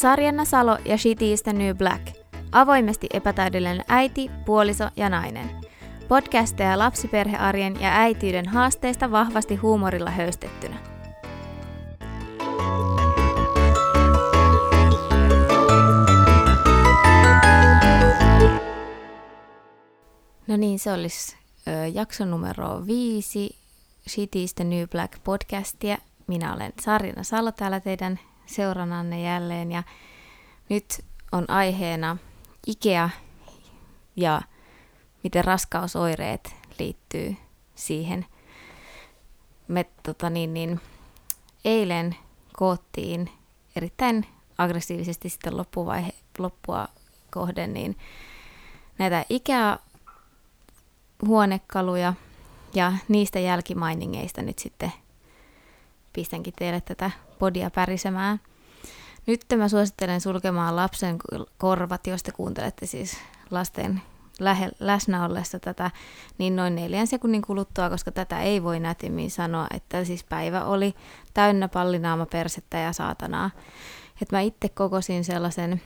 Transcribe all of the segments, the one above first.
Sarjanna Salo ja Shitty is the New Black. Avoimesti epätäydellinen äiti, puoliso ja nainen. Podcasteja lapsiperhearjen ja äitiyden haasteista vahvasti huumorilla höystettynä. No niin, se olisi ö, jakso numero viisi Shitty is the New Black podcastia. Minä olen Sarjana Salo täällä teidän seurannanne jälleen ja nyt on aiheena IKEA ja miten raskausoireet liittyy siihen. Me tota niin, niin, eilen koottiin erittäin aggressiivisesti sitten loppuvaihe, loppua kohden niin näitä IKEA-huonekaluja ja niistä jälkimainingeista nyt sitten pistänkin teille tätä podia pärisemään. Nyt mä suosittelen sulkemaan lapsen korvat, jos te kuuntelette siis lasten lähe, läsnä ollessa tätä, niin noin neljän sekunnin kuluttua, koska tätä ei voi nätimmin sanoa, että siis päivä oli täynnä pallinaama persettä ja saatanaa. Että mä itse kokosin sellaisen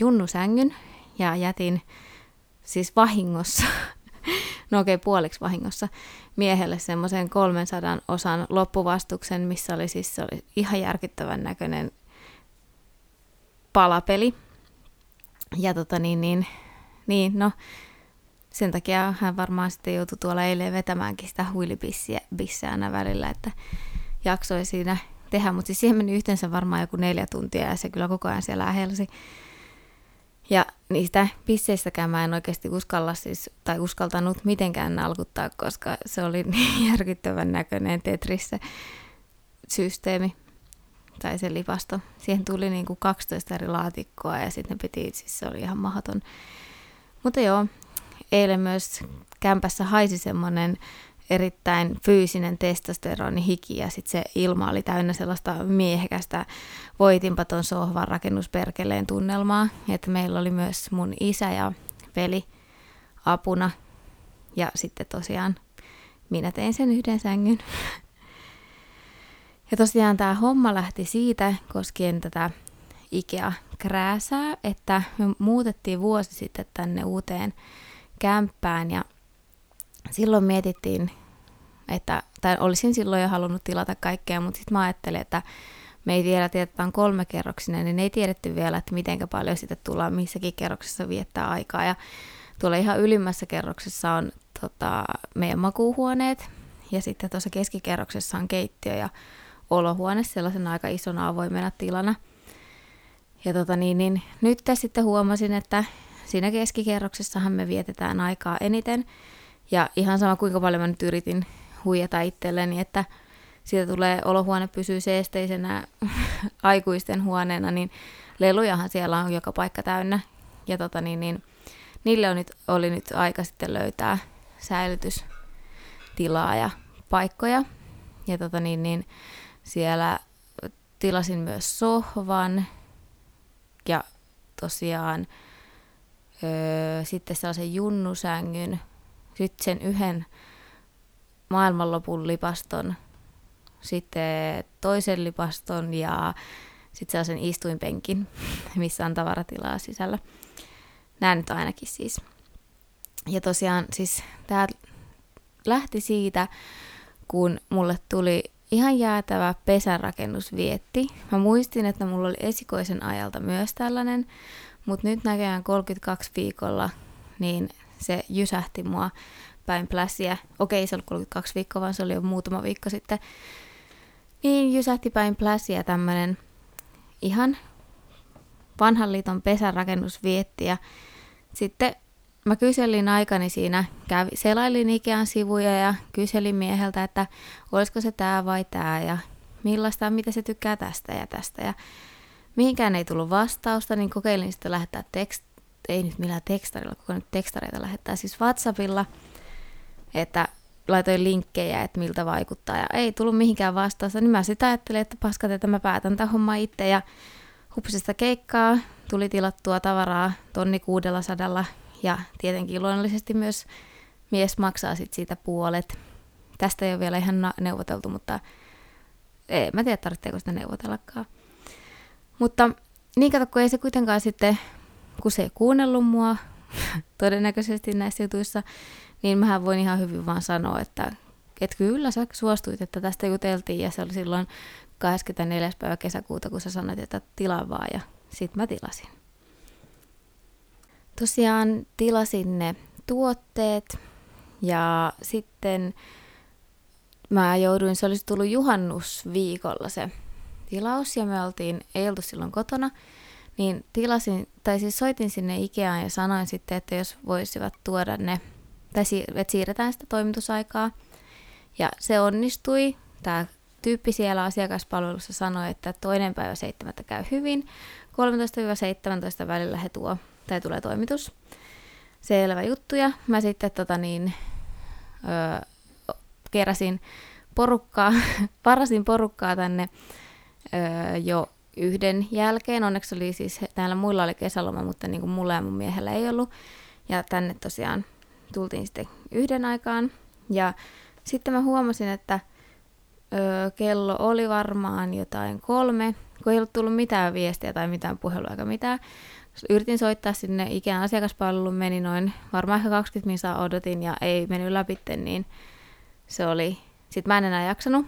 junnusängyn ja jätin siis vahingossa no okei, okay, puoliksi vahingossa, miehelle semmoisen 300 osan loppuvastuksen, missä oli siis se oli ihan järkyttävän näköinen palapeli. Ja tota niin, niin, niin no, sen takia hän varmaan sitten joutui tuolla eilen vetämäänkin sitä huilibissiä välillä, että jaksoi siinä tehdä, mutta siis siihen meni yhteensä varmaan joku neljä tuntia ja se kyllä koko ajan siellä helsi. Ja niistä pisseistäkään mä en oikeasti uskalla siis, tai uskaltanut mitenkään nalkuttaa, koska se oli niin järkyttävän näköinen Tetrissä systeemi tai se lipasto. Siihen tuli niin kuin 12 eri laatikkoa ja sitten piti, siis se oli ihan mahaton. Mutta joo, eilen myös kämpässä haisi semmoinen erittäin fyysinen testosteroni hiki ja sitten se ilma oli täynnä sellaista miehekästä voitinpaton sohvan rakennusperkeleen tunnelmaa. Että meillä oli myös mun isä ja veli apuna ja sitten tosiaan minä tein sen yhden sängyn. Ja tosiaan tämä homma lähti siitä koskien tätä Ikea-krääsää, että me muutettiin vuosi sitten tänne uuteen kämppään ja silloin mietittiin, että, tai olisin silloin jo halunnut tilata kaikkea, mutta sitten mä ajattelin, että me ei vielä tiedetään kolme kerroksinen, niin ei tiedetty vielä, että miten paljon sitten tullaan missäkin kerroksessa viettää aikaa. Ja tuolla ihan ylimmässä kerroksessa on tota, meidän makuuhuoneet, ja sitten tuossa keskikerroksessa on keittiö ja olohuone sellaisena aika isona avoimena tilana. Ja tota niin, niin nyt sitten huomasin, että siinä keskikerroksessahan me vietetään aikaa eniten, ja ihan sama kuinka paljon mä nyt yritin huijata itselleni, että siitä tulee olohuone pysyy seesteisenä aikuisten huoneena, niin lelujahan siellä on joka paikka täynnä. Ja tota niin, niin niille on nyt, oli nyt aika sitten löytää säilytystilaa ja paikkoja. Ja tota niin, niin siellä tilasin myös sohvan ja tosiaan öö, sitten sellaisen junnusängyn, sitten sen yhden maailmanlopun lipaston, sitten toisen lipaston ja sitten sellaisen istuinpenkin, missä on tavaratilaa sisällä. Nämä nyt ainakin siis. Ja tosiaan siis tämä lähti siitä, kun mulle tuli ihan jäätävä pesänrakennusvietti. Mä muistin, että mulla oli esikoisen ajalta myös tällainen, mutta nyt näköjään 32 viikolla, niin se jysähti mua päin pläsiä. Okei, se oli 32 viikkoa, vaan se oli jo muutama viikko sitten. Niin jysähti päin pläsiä tämmönen ihan vanhan liiton pesärakennus vietti. Ja sitten mä kyselin aikani siinä, kävi, selailin Ikean sivuja ja kyselin mieheltä, että olisiko se tämä vai tämä ja millaista, mitä se tykkää tästä ja tästä. Ja mihinkään ei tullut vastausta, niin kokeilin sitten lähettää tekst, ei nyt millään tekstarilla, koko nyt tekstareita lähettää. Siis WhatsAppilla – että laitoin linkkejä, että miltä vaikuttaa. Ja ei tullut mihinkään vastausta, niin mä sitä ajattelin, että paskat, että mä päätän tämän homman itse. Ja hupsista keikkaa, tuli tilattua tavaraa tonni kuudella sadalla ja tietenkin luonnollisesti myös mies maksaa sit siitä puolet. Tästä ei ole vielä ihan neuvoteltu, mutta ei, mä tiedä tarvitseeko sitä neuvotellakaan. Mutta niin kato, kun ei se kuitenkaan sitten, kun se ei kuunnellut mua todennäköisesti näissä jutuissa, niin mähän voin ihan hyvin vaan sanoa, että, että kyllä sä suostuit, että tästä juteltiin ja se oli silloin 24. päivä kesäkuuta, kun sä sanoit, että tilaa vaan ja sit mä tilasin. Tosiaan tilasin ne tuotteet ja sitten mä jouduin, se olisi tullut juhannusviikolla se tilaus ja me oltiin, ei oltu silloin kotona, niin tilasin, tai siis soitin sinne Ikeaan ja sanoin sitten, että jos voisivat tuoda ne, tai että siirretään sitä toimitusaikaa. Ja se onnistui. Tämä tyyppi siellä asiakaspalvelussa sanoi, että toinen päivä seitsemättä käy hyvin. 13-17 välillä he tuo, tai tulee toimitus. Selvä juttu. Ja mä sitten tota niin, öö, keräsin porukkaa, parasin porukkaa tänne öö, jo yhden jälkeen. Onneksi oli siis, täällä muilla oli kesäloma, mutta niin kuin mulla ja mun miehellä ei ollut. Ja tänne tosiaan tultiin sitten yhden aikaan. Ja sitten mä huomasin, että öö, kello oli varmaan jotain kolme, kun ei ollut tullut mitään viestiä tai mitään puhelua eikä mitään. Yritin soittaa sinne ikään asiakaspalveluun, meni noin varmaan ehkä 20 minuuttia odotin ja ei mennyt läpi, niin se oli, sitten mä en enää jaksanut.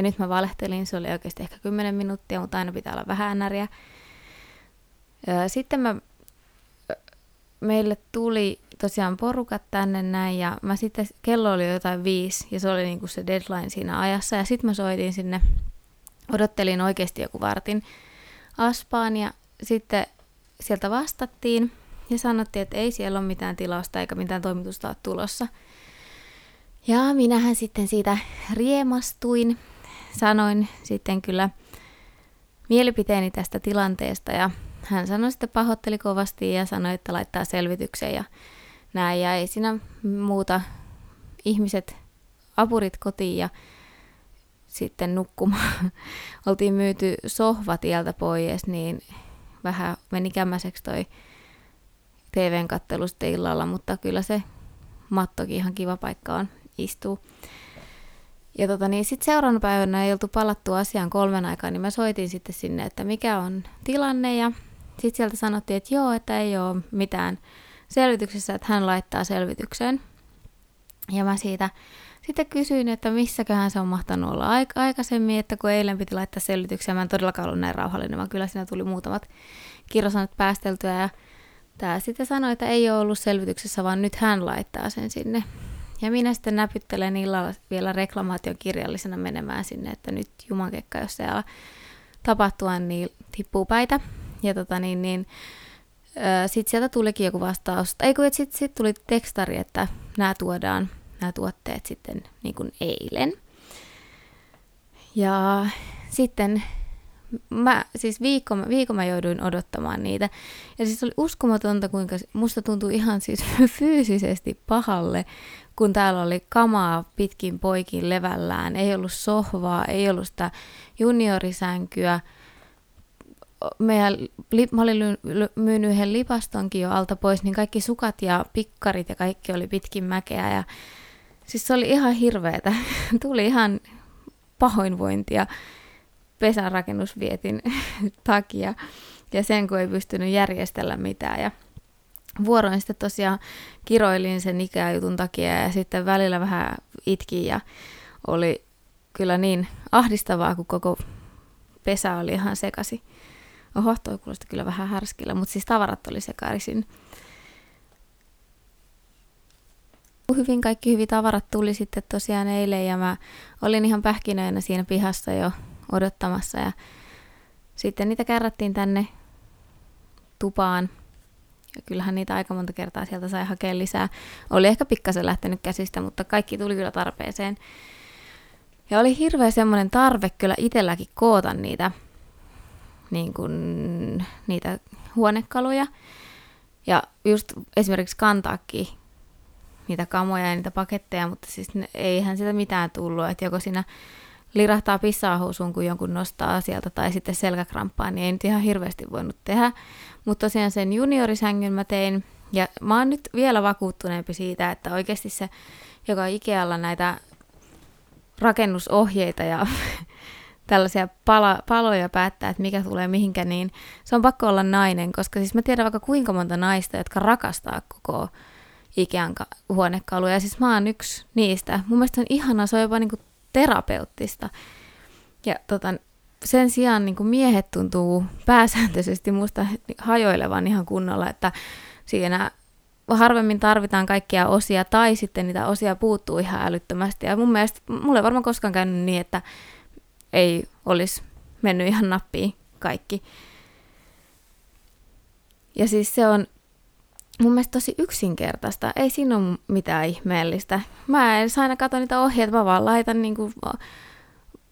Ja nyt mä valehtelin, se oli oikeasti ehkä 10 minuuttia, mutta aina pitää olla vähän näriä. Sitten mä, meille tuli tosiaan porukat tänne näin ja mä sitten, kello oli jotain viisi ja se oli niinku se deadline siinä ajassa ja sitten mä soitin sinne, odottelin oikeasti joku vartin aspaan ja sitten sieltä vastattiin ja sanottiin, että ei siellä ole mitään tilausta eikä mitään toimitusta ole tulossa. Ja minähän sitten siitä riemastuin, sanoin sitten kyllä mielipiteeni tästä tilanteesta ja hän sanoi sitten pahoitteli kovasti ja sanoi, että laittaa selvitykseen ja näin. Ja ei siinä muuta ihmiset, apurit kotiin ja sitten nukkumaan. Oltiin myyty sohva tieltä pois, niin vähän meni kämmäiseksi toi TVn kattelu sitten illalla, mutta kyllä se mattokin ihan kiva paikka on istuu. Ja tota, niin sitten seuraavana päivänä ei oltu palattu asiaan kolmen aikaa, niin mä soitin sitten sinne, että mikä on tilanne ja sitten sieltä sanottiin, että joo, että ei ole mitään selvityksessä, että hän laittaa selvitykseen. Ja mä siitä sitten kysyin, että missäköhän se on mahtanut olla aik- aikaisemmin, että kun eilen piti laittaa selvityksiä, mä en todellakaan ollut näin rauhallinen, vaan kyllä siinä tuli muutamat kirjosanat päästeltyä ja tämä sitten sanoi, että ei ole ollut selvityksessä, vaan nyt hän laittaa sen sinne. Ja minä sitten näpyttelen illalla vielä reklamaation kirjallisena menemään sinne, että nyt jumankekka, jos se ala tapahtua, niin tippuu päitä. Ja tota niin, niin sitten sieltä tulikin joku vastaus. Ei kun sitten sit tuli tekstari, että nämä tuodaan, nämä tuotteet sitten niin kuin eilen. Ja sitten mä, siis viikko, viikko mä jouduin odottamaan niitä. Ja siis oli uskomatonta, kuinka musta tuntui ihan siis fyysisesti pahalle, kun täällä oli kamaa pitkin poikin levällään. Ei ollut sohvaa, ei ollut sitä juniorisänkyä. Meidän, mä olin myynyt yhden lipastonkin jo alta pois, niin kaikki sukat ja pikkarit ja kaikki oli pitkin mäkeä. Ja, siis se oli ihan hirveetä. Tuli ihan pahoinvointia pesän rakennusvietin takia ja sen, kun ei pystynyt järjestellä mitään. Ja vuoroin sitten tosiaan kiroilin sen ikäjutun takia ja sitten välillä vähän itkin ja oli kyllä niin ahdistavaa, kun koko pesä oli ihan sekasi. Oho, toi kuulosti kyllä vähän härskillä, mutta siis tavarat oli sekaisin. Hyvin kaikki hyvin tavarat tuli sitten tosiaan eilen ja mä olin ihan pähkinöinä siinä pihassa jo odottamassa ja sitten niitä kärrättiin tänne tupaan. Ja kyllähän niitä aika monta kertaa sieltä sai hakea lisää. Oli ehkä pikkasen lähtenyt käsistä, mutta kaikki tuli kyllä tarpeeseen. Ja oli hirveä semmoinen tarve kyllä itselläkin koota niitä, niin kuin, niitä huonekaluja. Ja just esimerkiksi kantaakin niitä kamoja ja niitä paketteja, mutta siis ne, eihän sitä mitään tullut, että joko siinä lirahtaa pissaa housuun, kun jonkun nostaa sieltä tai sitten selkäkramppaa, niin ei nyt ihan hirveästi voinut tehdä. Mutta tosiaan sen juniorisängyn mä tein, ja mä oon nyt vielä vakuuttuneempi siitä, että oikeasti se, joka Ikealla näitä rakennusohjeita ja tällaisia pala, paloja päättää, että mikä tulee mihinkä, niin se on pakko olla nainen, koska siis mä tiedän vaikka kuinka monta naista, jotka rakastaa koko Ikean huonekaluja. Ja siis mä oon yksi niistä. Mun mielestä on ihanaa, se on jopa niinku terapeuttista. Ja tota, sen sijaan niin miehet tuntuu pääsääntöisesti musta hajoilevan ihan kunnolla, että siinä harvemmin tarvitaan kaikkia osia tai sitten niitä osia puuttuu ihan älyttömästi. Ja mun mielestä mulle ei varmaan koskaan käynyt niin, että ei olisi mennyt ihan nappiin kaikki. Ja siis se on mun mielestä tosi yksinkertaista. Ei siinä ole mitään ihmeellistä. Mä en aina katso niitä ohjeita, mä vaan laitan niinku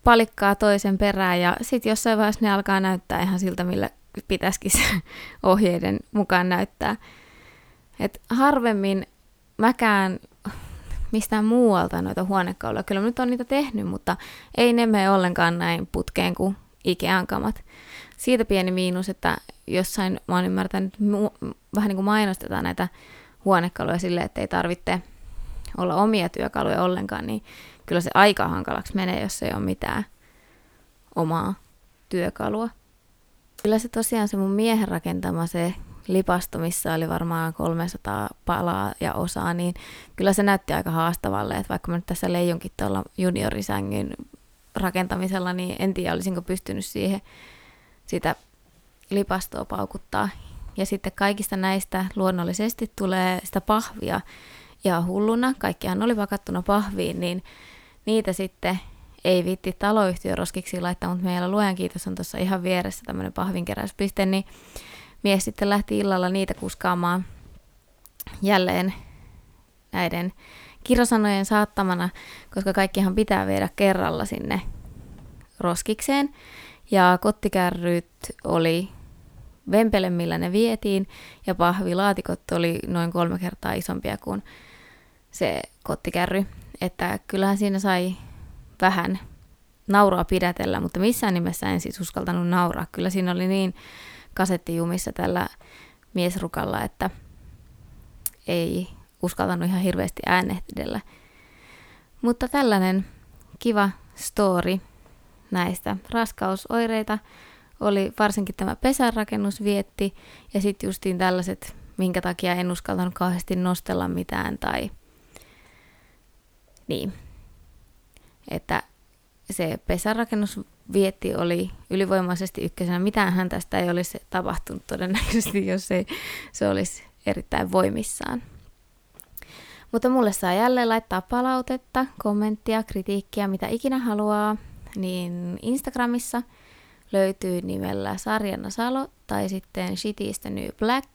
palikkaa toisen perään ja sitten jossain vaiheessa ne alkaa näyttää ihan siltä, millä pitäisikin se ohjeiden mukaan näyttää. Et harvemmin mäkään mistään muualta noita huonekauluja. Kyllä mä nyt on niitä tehnyt, mutta ei ne mene ollenkaan näin putkeen kuin Ikean kamat. Siitä pieni miinus, että jossain mä oon ymmärtänyt, mu- vähän niin kuin mainostetaan näitä huonekaluja sille, että ei tarvitse olla omia työkaluja ollenkaan, niin kyllä se aika hankalaksi menee, jos ei ole mitään omaa työkalua. Kyllä se tosiaan se mun miehen rakentama se lipasto, missä oli varmaan 300 palaa ja osaa, niin kyllä se näytti aika haastavalle, että vaikka mä nyt tässä leijonkin tuolla juniorisängyn rakentamisella, niin en tiedä, olisinko pystynyt siihen sitä lipastoa paukuttaa. Ja sitten kaikista näistä luonnollisesti tulee sitä pahvia ja hulluna. Kaikkihan oli pakattuna pahviin, niin niitä sitten ei vitti taloyhtiön roskiksi laittaa, mutta meillä luojan kiitos on tuossa ihan vieressä tämmöinen pahvinkeräyspiste, niin mies sitten lähti illalla niitä kuskaamaan jälleen näiden kirosanojen saattamana, koska kaikkihan pitää viedä kerralla sinne roskikseen. Ja kottikärryt oli vempele, millä ne vietiin, ja pahvilaatikot oli noin kolme kertaa isompia kuin se kottikärry. Että kyllähän siinä sai vähän nauraa pidätellä, mutta missään nimessä en siis uskaltanut nauraa. Kyllä siinä oli niin kasettijumissa tällä miesrukalla, että ei uskaltanut ihan hirveästi äänehdellä. Mutta tällainen kiva story näistä raskausoireita oli varsinkin tämä pesänrakennus vietti ja sitten justiin tällaiset, minkä takia en uskaltanut kauheasti nostella mitään tai niin. Että se pesärakennus vietti oli ylivoimaisesti ykkösenä. Mitäänhän tästä ei olisi tapahtunut todennäköisesti, jos ei se olisi erittäin voimissaan. Mutta mulle saa jälleen laittaa palautetta, kommenttia, kritiikkiä, mitä ikinä haluaa, niin Instagramissa löytyy nimellä Sarjana Salo tai sitten Shitistä New Black.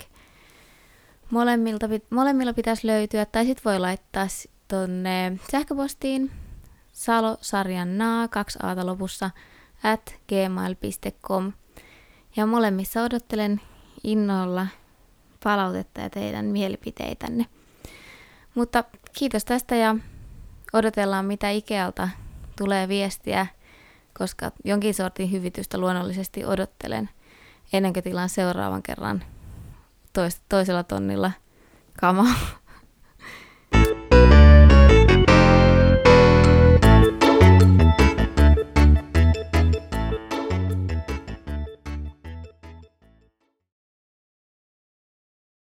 Molemmilta, molemmilla pitäisi löytyä, tai sitten voi laittaa tonne sähköpostiin salo-sarjan naa, kaksi aata lopussa, at gmail.com. Ja molemmissa odottelen innolla palautetta ja teidän mielipiteitänne. Mutta kiitos tästä ja odotellaan mitä Ikealta tulee viestiä, koska jonkin sortin hyvitystä luonnollisesti odottelen ennen kuin tilaan seuraavan kerran tois- toisella tonnilla kamaa.